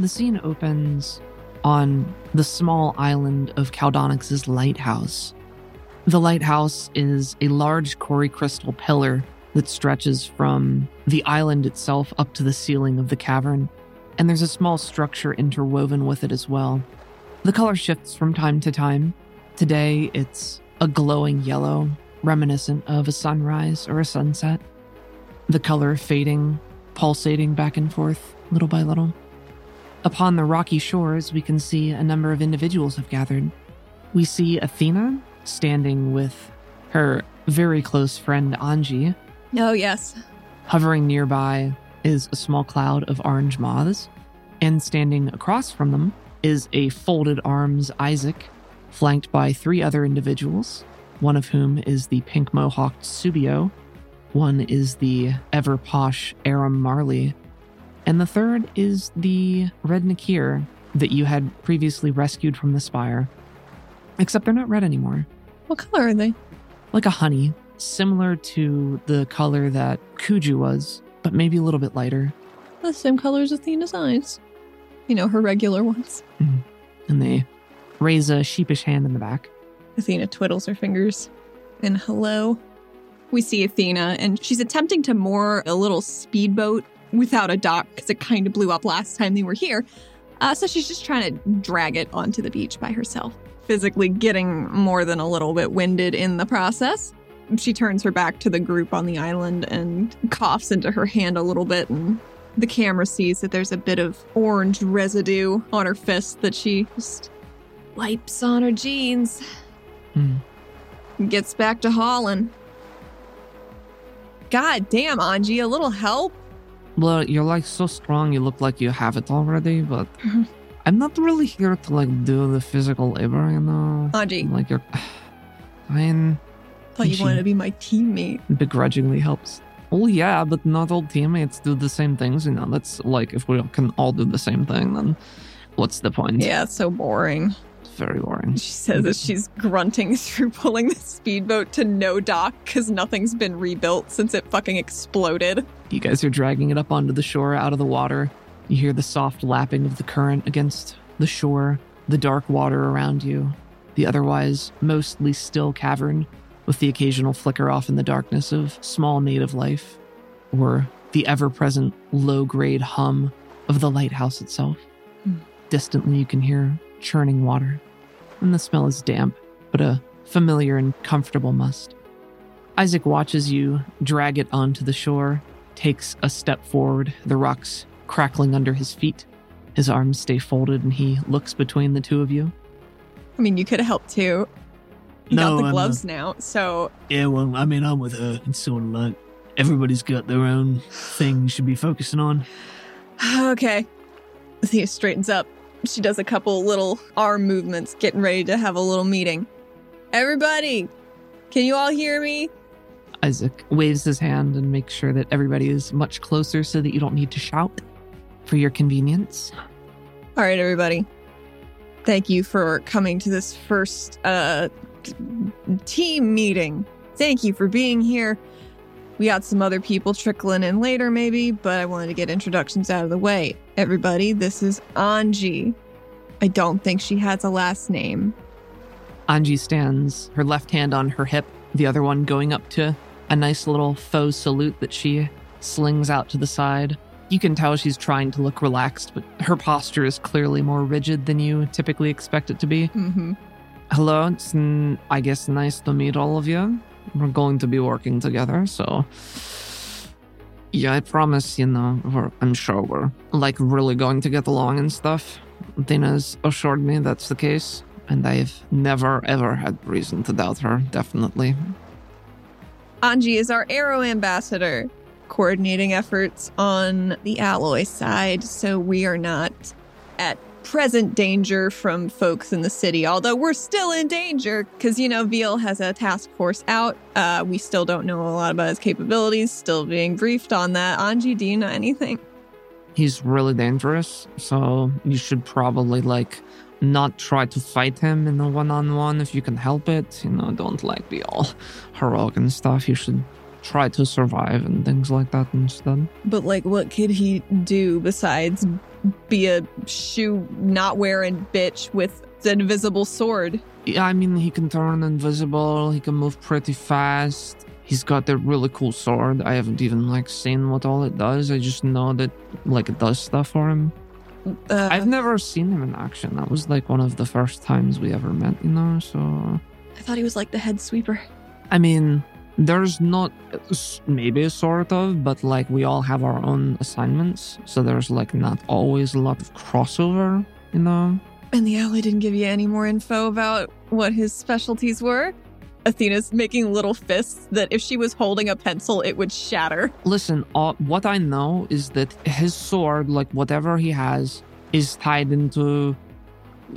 The scene opens on the small island of Caldonix's lighthouse. The lighthouse is a large quarry crystal pillar that stretches from the island itself up to the ceiling of the cavern, and there's a small structure interwoven with it as well. The color shifts from time to time. Today, it's a glowing yellow, reminiscent of a sunrise or a sunset. The color fading, pulsating back and forth, little by little. Upon the rocky shores, we can see a number of individuals have gathered. We see Athena standing with her very close friend Anji. Oh, yes. Hovering nearby is a small cloud of orange moths, and standing across from them is a folded arms Isaac, flanked by three other individuals, one of whom is the pink mohawked Subio, one is the ever posh Aram Marley, and the third is the red Nakir that you had previously rescued from the spire. Except they're not red anymore. What color are they? Like a honey, similar to the color that Kuju was, but maybe a little bit lighter. The same color as Athena's eyes. You know, her regular ones. Mm-hmm. And they raise a sheepish hand in the back. Athena twiddles her fingers. And hello. We see Athena, and she's attempting to moor a little speedboat without a dock because it kind of blew up last time they were here. Uh, so she's just trying to drag it onto the beach by herself, physically getting more than a little bit winded in the process. She turns her back to the group on the island and coughs into her hand a little bit, and the camera sees that there's a bit of orange residue on her fist that she just wipes on her jeans. Hmm. Gets back to hauling. God damn, Anji, a little help? Well, you're like so strong, you look like you have it already, but mm-hmm. I'm not really here to like do the physical labor, you know? Anji, Like you're fine, thought you wanted to be my teammate. begrudgingly helps. Oh yeah, but not all teammates do the same things, you know. That's like if we can all do the same thing, then what's the point? Yeah, it's so boring. Very boring. She says as she's grunting through pulling the speedboat to no dock because nothing's been rebuilt since it fucking exploded. You guys are dragging it up onto the shore out of the water. You hear the soft lapping of the current against the shore, the dark water around you, the otherwise mostly still cavern, with the occasional flicker off in the darkness of small native life, or the ever present low grade hum of the lighthouse itself. Hmm. Distantly, you can hear churning water, and the smell is damp, but a familiar and comfortable must. Isaac watches you drag it onto the shore, takes a step forward, the rocks crackling under his feet. His arms stay folded, and he looks between the two of you. I mean, you could have helped too. You No, got the I'm gloves now, so Yeah, well, I mean, I'm with her. It's sort of like everybody's got their own thing you should be focusing on. okay. Thea straightens up. She does a couple little arm movements, getting ready to have a little meeting. Everybody, can you all hear me? Isaac waves his hand and makes sure that everybody is much closer so that you don't need to shout for your convenience. All right, everybody. Thank you for coming to this first uh, t- team meeting. Thank you for being here. We got some other people trickling in later, maybe, but I wanted to get introductions out of the way. Everybody, this is Anji. I don't think she has a last name. Anji stands, her left hand on her hip, the other one going up to a nice little faux salute that she slings out to the side. You can tell she's trying to look relaxed, but her posture is clearly more rigid than you typically expect it to be. Mm-hmm. Hello, it's I guess nice to meet all of you. We're going to be working together, so yeah, I promise, you know, I'm sure we're like really going to get along and stuff. Dina's assured me that's the case, and I've never ever had reason to doubt her. Definitely. Anji is our Arrow ambassador, coordinating efforts on the alloy side, so we are not at present danger from folks in the city, although we're still in danger because, you know, Veal has a task force out. Uh, we still don't know a lot about his capabilities, still being briefed on that. Anji, do you know anything? He's really dangerous, so you should probably like not try to fight him in a one-on-one if you can help it. You know, don't like be all heroic and stuff. You should try to survive and things like that instead. But, like, what could he do besides be a shoe not wearing bitch with an invisible sword. Yeah, I mean, he can turn invisible. He can move pretty fast. He's got that really cool sword. I haven't even like seen what all it does. I just know that like it does stuff for him. Uh, I've never seen him in action. That was like one of the first times we ever met, you know. So I thought he was like the head sweeper. I mean, there's not maybe sort of, but like we all have our own assignments, so there's like not always a lot of crossover, you know. And the alley didn't give you any more info about what his specialties were? Athena's making little fists that if she was holding a pencil, it would shatter. Listen, all, what I know is that his sword, like whatever he has, is tied into.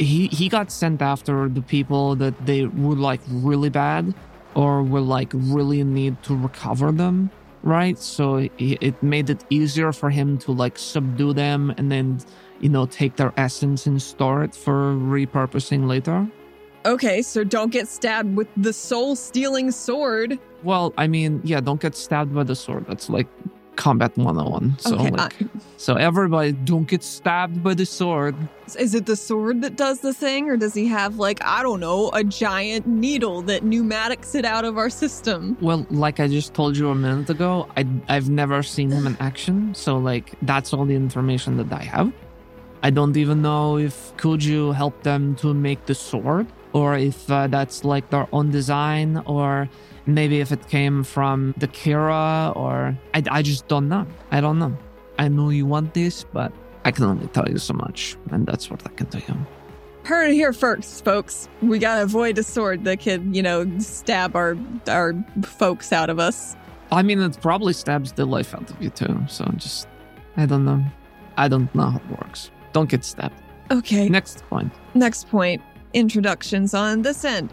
He he got sent after the people that they were like really bad, or were like really need to recover them, right? So it, it made it easier for him to like subdue them and then, you know, take their essence and store it for repurposing later. Okay, so don't get stabbed with the soul stealing sword. Well, I mean, yeah, don't get stabbed by the sword. That's like combat 101. So okay, like so everybody don't get stabbed by the sword. is it the sword that does the thing, or does he have, like, I don't know, a giant needle that pneumatics it out of our system? Well, like I just told you a minute ago, I I've never seen him in action, so like that's all the information that I have. I don't even know if Kuju helped them to make the sword, or if uh, that's like their own design, or maybe if it came from the Kira, or I, I just don't know. I don't know. I know you want this, but I can only tell you so much, and that's what I can tell you. Heard it here first, folks. We gotta avoid a sword that could, you know, stab our our folks out of us. I mean, it probably stabs the life out of you too. So just, I don't know. I don't know how it works. Don't get stabbed. Okay. Next point. Next point introductions on this end.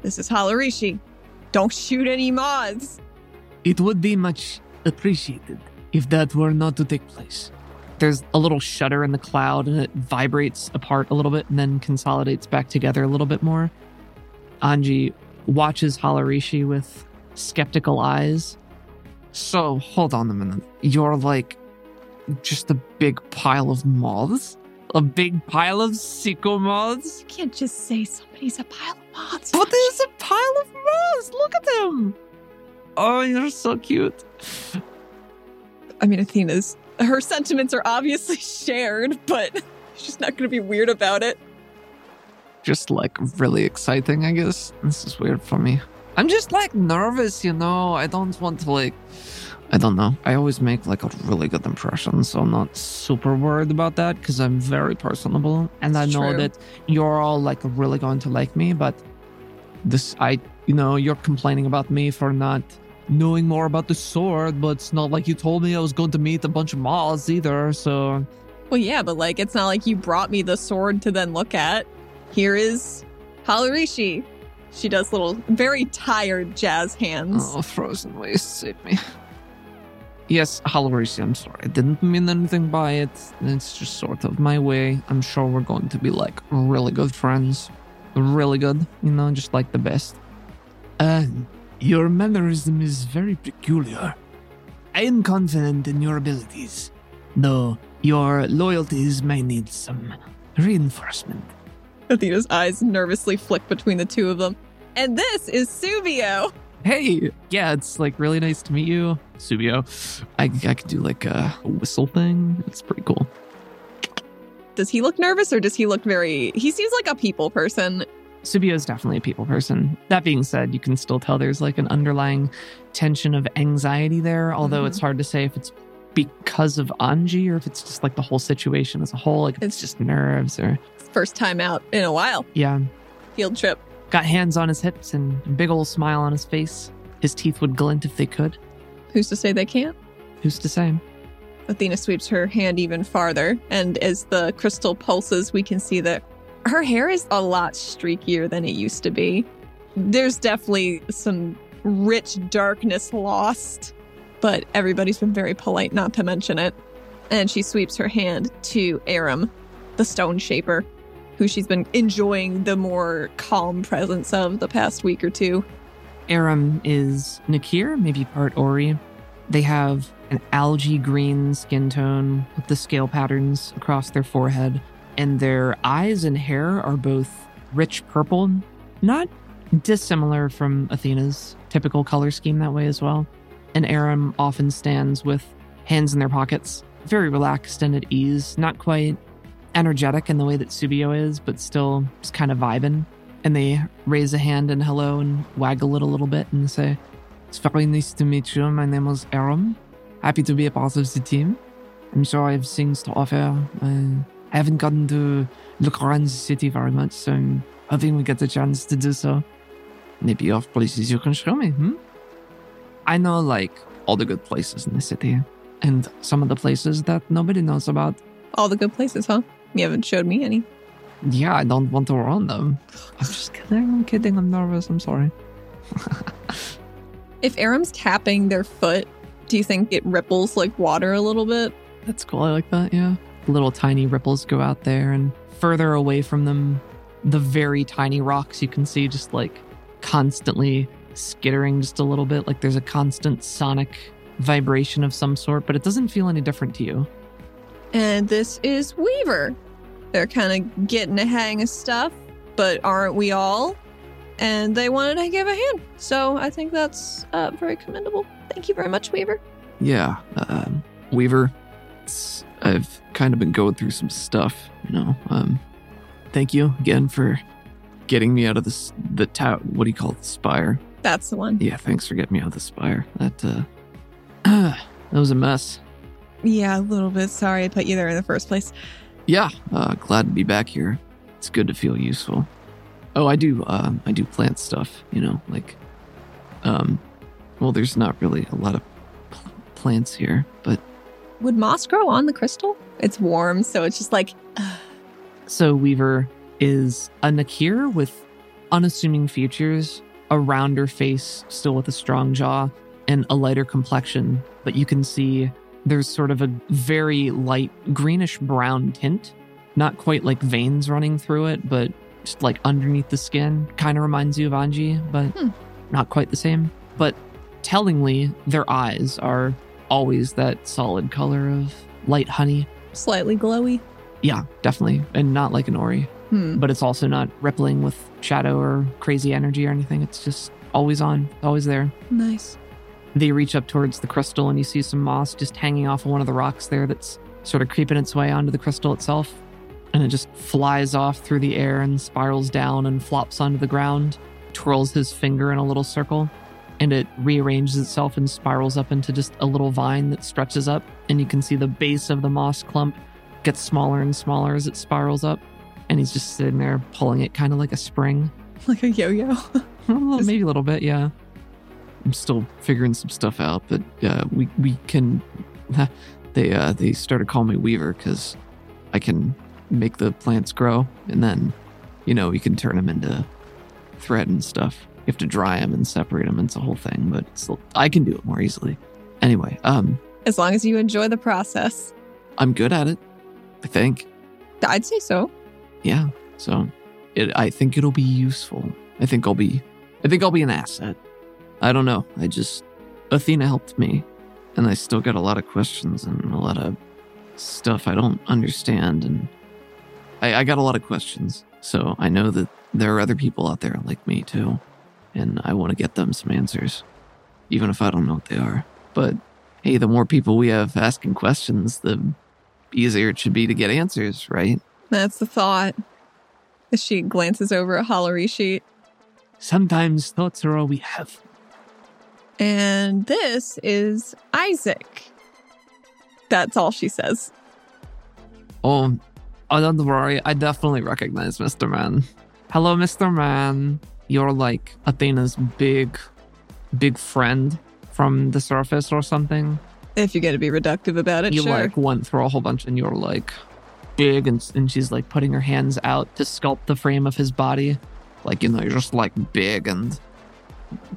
This is Halarishi. Don't shoot any moths. It would be much appreciated if that were not to take place. There's a little shudder in the cloud and it vibrates apart a little bit and then consolidates back together a little bit more. Anji watches Halarishi with skeptical eyes. So, hold on a minute. You're like just a big pile of moths? A big pile of Siko moths? You can't just say somebody's a pile of moths. But there's a pile of moths! Look at them! Oh, you're so cute. I mean, Athena's her sentiments are obviously shared, but she's not going to be weird about it. just like really exciting, I guess. This is weird for me. I'm just like nervous, you know. I don't want to like I don't know. I always make like a really good impression, so I'm not super worried about that because I'm very personable and I know true. that you're all like really going to like me, but this I you know, you're complaining about me for not knowing more about the sword, but it's not like you told me I was going to meet a bunch of moths either, so Well, yeah, but like, it's not like you brought me the sword to then look at. Here is Halarishi. She does little, very tired jazz hands. Oh, frozen waste, save me. Yes, Halarishi, I'm sorry. I didn't mean anything by it. It's just sort of my way. I'm sure we're going to be like really good friends. Really good, you know, just like the best. Uh, your mannerism is very peculiar. I am confident in your abilities, though your loyalties may need some reinforcement. Athena's eyes nervously flick between the two of them. And this is Subio. Hey, yeah, it's like really nice to meet you, Subio. I, I could do like a whistle thing. It's pretty cool. Does he look nervous or does he look very. He seems like a people person. Subio is definitely a people person. That being said, you can still tell there's like an underlying tension of anxiety there, although Mhm. it's hard to say if it's because of Anji or if it's just like the whole situation as a whole, like if it's just nerves or First time out in a while. yeah. Field trip. Got hands on his hips and a big old smile on his face. His teeth would glint if they could. Who's to say they can't? Who's to say? Athena sweeps her hand even farther, and as the crystal pulses, we can see that her hair is a lot streakier than it used to be. There's definitely some rich darkness lost, but everybody's been very polite not to mention it. And she sweeps her hand to Aram, the stone shaper, who she's been enjoying the more calm presence of the past week or two. Aram is Nakir, maybe part Ori. They have an algae green skin tone with the scale patterns across their forehead, and their eyes and hair are both rich purple, not dissimilar from Athena's typical color scheme that way as well. And Aram often stands with hands in their pockets, very relaxed and at ease, not quite energetic in the way that Subio is, but still just kind of vibing. And they raise a hand and hello and waggle it a little bit and say, It's very nice to meet you. My name is Aram. Happy to be a part of the team. I'm sure I have things to offer. I haven't gotten to look around the city very much, so I'm hoping we get the chance to do so. Maybe you have places you can show me, hmm? I know, like, all the good places in the city, and some of the places that nobody knows about. All the good places, huh? You haven't showed me any. Yeah, I don't want to run them. I'm just kidding. I'm kidding. I'm nervous. I'm sorry. If Aram's tapping their foot, do you think it ripples like water a little bit? That's cool. I like that. Yeah. Little tiny ripples go out there, and further away from them, the very tiny rocks you can see just like constantly skittering just a little bit. Like there's a constant sonic vibration of some sort, but it doesn't feel any different to you. And this is Weaver. They're kind of getting a hang of stuff, but aren't we all? And they wanted to give a hand. So I think that's uh, very commendable. Thank you very much, Weaver. Yeah, um, Weaver. It's, I've kind of been going through some stuff, you know. Um, thank you again for getting me out of this the tower. What do you call it? The spire. That's the one. Yeah, thanks for getting me out of the spire. That uh, that was a mess. Yeah, a little bit. Sorry I put you there in the first place. Yeah, uh, glad to be back here. It's good to feel useful. Oh, I do. Um, I do plant stuff. You know, like, um, well, there's not really a lot of pl- plants here, but Would moss grow on the crystal? It's warm, so it's just like, So Weaver is a Nakir with unassuming features, a rounder face, still with a strong jaw, and a lighter complexion. But you can see there's sort of a very light greenish brown tint, not quite like veins running through it, but just like underneath the skin. Kind of reminds you of Anji, but Hmm. not quite the same. But tellingly, their eyes are always that solid color of light honey. slightly glowy. Yeah, definitely. And not like an Ori Hmm. but it's also not rippling with shadow or crazy energy or anything. It's just always on, always there. Nice. They reach up towards the crystal and you see some moss just hanging off of one of the rocks there that's sort of creeping its way onto the crystal itself. And it just flies off through the air and spirals down and flops onto the ground, twirls his finger in a little circle, and it rearranges itself and spirals up into just a little vine that stretches up. And you can see the base of the moss clump gets smaller and smaller as it spirals up. And he's just sitting there pulling it kind of like a spring. Like a yo yo. Maybe a little bit, yeah. I'm still figuring some stuff out. But uh, we we can. They uh, they started calling me Weaver because I can make the plants grow, and then you know you can turn them into thread and stuff. You have to dry them and separate them. It's a whole thing, but still, I can do it more easily. Anyway, um, as long as you enjoy the process. I'm good at it. I think. I'd say so. Yeah. So, it. I think it'll be useful. I think I'll be. I think I'll be an asset. I don't know. I just Athena helped me, and I still got a lot of questions and a lot of stuff I don't understand, and I, I got a lot of questions. So I know that there are other people out there like me too, and I want to get them some answers, even if I don't know what they are. But hey, the more people we have asking questions, the easier it should be to get answers, right? That's the thought. As she glances over a Halarishi. Sometimes thoughts are all we have. And this is Isaac. That's all she says. Oh, oh, don't worry. I definitely recognize Mr. Man. Hello, Mr. Man. You're like Athena's big, big friend from the surface or something. If you're going to be reductive about it, you sure. like went through a whole bunch and you're like big and, and she's like putting her hands out to sculpt the frame of his body like you know you're just like big and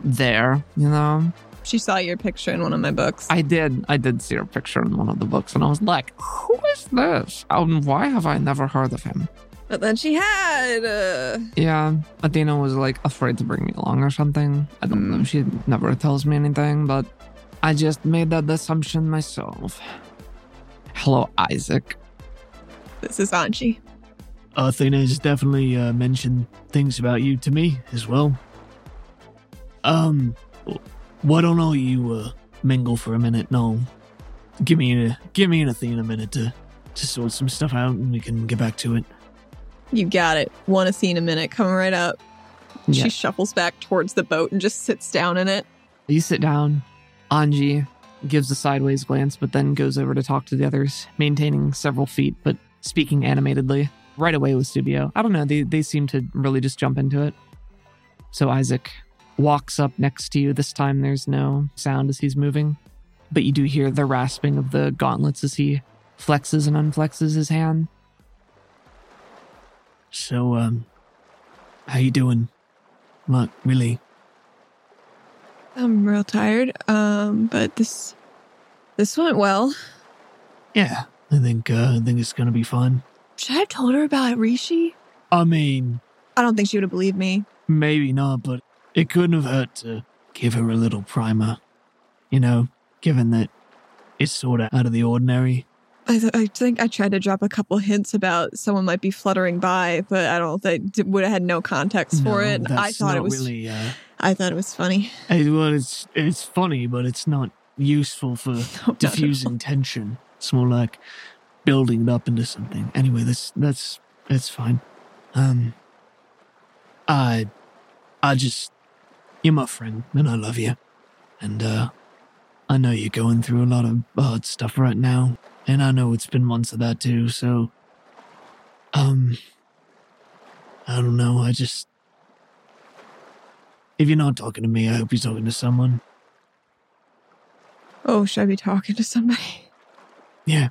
there you know she saw your picture in one of my books. i did i did see her picture in one of the books and i was like who is this and why have i never heard of him but then she had. Uh, yeah athena was like afraid to bring me along or something i don't know Hmm. she never tells me anything but I just made that assumption myself. Hello, Isaac. This is Anji. Athena has definitely uh, mentioned things about you to me as well. Um, why don't all you uh, mingle for a minute? No, give me a give me an Athena minute to to sort some stuff out, and we can get back to it. You got it. One Athena minute coming right up. Yeah. She shuffles back towards the boat and just sits down in it. You sit down. Anji gives a sideways glance, but then goes over to talk to the others, maintaining several feet, but speaking animatedly. Right away with Subio. I don't know, they, they seem to really just jump into it. So Isaac walks up next to you. This time there's no sound as he's moving, but you do hear the rasping of the gauntlets as he flexes and unflexes his hand. So, um, how you doing? Look, really? I'm real tired. Um, but this this went well. Yeah, I think uh, I think it's gonna be fun. Should I have told her about Rishi? I mean, I don't think she would have believed me. maybe not, but it couldn't have hurt to give her a little primer. You know, given that it's sort of out of the ordinary. I, th- I think I tried to drop a couple hints about someone might be fluttering by, but I don't think would have had no context for No, it. I thought it was really. Uh, I thought it was funny. eh, well, it's it's funny, but it's not useful for No, diffusing tension. It's more like building it up into something. Anyway, that's that's that's fine. Um, I, I just, you're my friend, and I love you, and uh, I know you're going through a lot of hard stuff right now, and I know it's been months of that too. So, um, I don't know. I just, if you're not talking to me, I hope you're talking to someone. Oh, should I be talking to somebody? Yeah.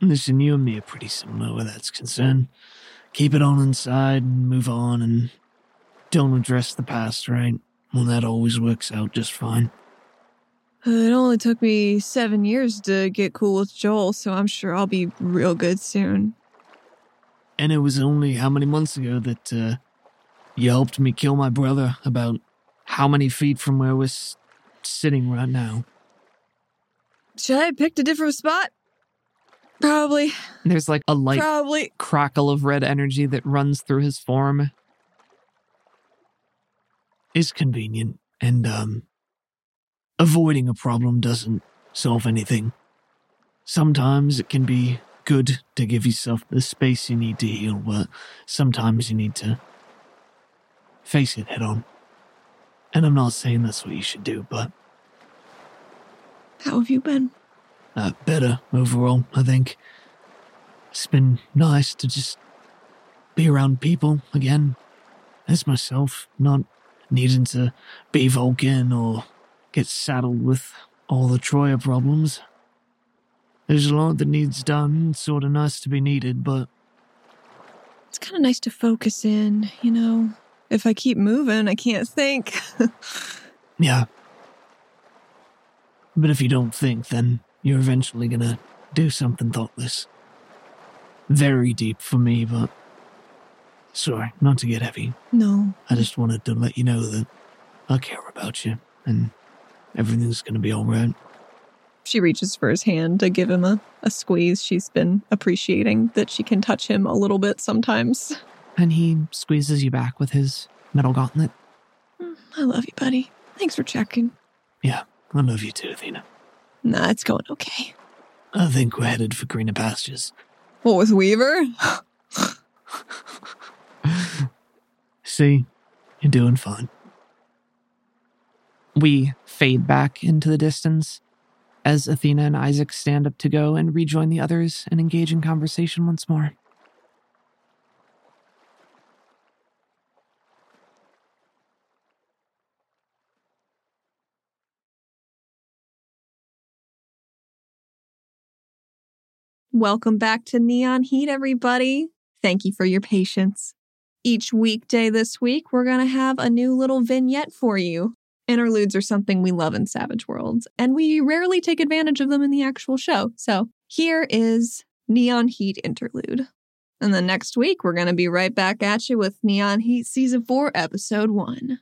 Listen, you and me are pretty similar where that's concerned. Keep it on inside and move on and don't address the past, right? Well, that always works out just fine. It only took me seven years to get cool with Joel, so I'm sure I'll be real good soon. And it was only how many months ago that uh, you helped me kill my brother about how many feet from where we're s- sitting right now. Should I have picked a different spot? Probably. There's like a light Probably. crackle of red energy that runs through his form. It's convenient, and, um, avoiding a problem doesn't solve anything. Sometimes it can be good to give yourself the space you need to heal, but sometimes you need to face it head on. And I'm not saying that's what you should do, but How have you been? uh, better overall, I think. It's been nice to just be around people again as myself, not needing to be Vulcan or get saddled with all the Troya problems. There's a lot that needs done, it's sort of nice to be needed, but It's kind of nice to focus in, you know. If I keep moving, I can't think. yeah. But if you don't think, then you're eventually gonna do something thoughtless. Very deep for me, but sorry, not to get heavy. no. I just wanted to let you know that I care about you and everything's gonna be alright. She reaches for his hand to give him a, a squeeze. She's been appreciating that she can touch him a little bit sometimes. And he squeezes you back with his metal gauntlet. Mm, I love you, buddy. Thanks for checking. Yeah, I love you too, Athena. Nah, it's going okay. I think we're headed for greener pastures. What with Weaver? See, you're doing fine. We fade back into the distance as Athena and Isaac stand up to go and rejoin the others and engage in conversation once more. Welcome back to Neon Heat, everybody. Thank you for your patience. Each weekday this week, we're going to have a new little vignette for you. Interludes are something we love in Savage Worlds, and we rarely take advantage of them in the actual show. So here is Neon Heat Interlude. And then next week, we're going to be right back at you with Neon Heat Season 4, Episode 1.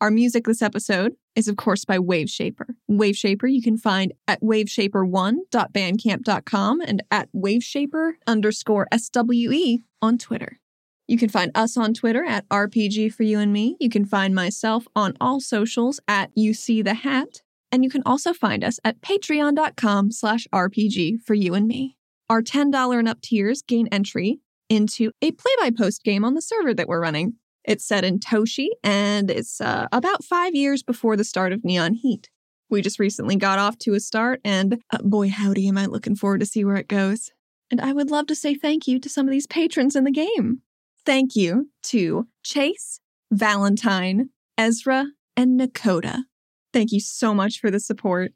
Our music this episode is, of course, by Waveshaper. Waveshaper you can find at waveshaper1.bandcamp.com and at waveshaper underscore SWE on Twitter. You can find us on Twitter at RPG for you and me. You can find myself on all socials at You See the Hat. And you can also find us at patreon.com slash RPG for you and me. Our $10 and up tiers gain entry into a play by post game on the server that we're running. It's set in Toshi, and it's uh, about five years before the start of Neon Heat. We just recently got off to a start, and uh, boy, howdy, am I looking forward to see where it goes. And I would love to say thank you to some of these patrons in the game. Thank you to Chase, Valentine, Ezra, and Nakota. Thank you so much for the support.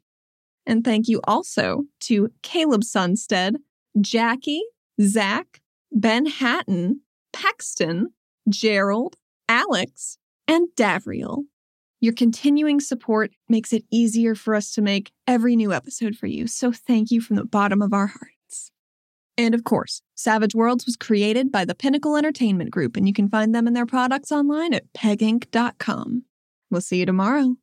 And thank you also to Caleb Sunstead, Jackie, Zach, Ben Hatton, Paxton, Gerald, Alex, and Davriel. Your continuing support makes it easier for us to make every new episode for you, so thank you from the bottom of our hearts. And of course, Savage Worlds was created by the Pinnacle Entertainment Group, and you can find them and their products online at peginc.com. We'll see you tomorrow.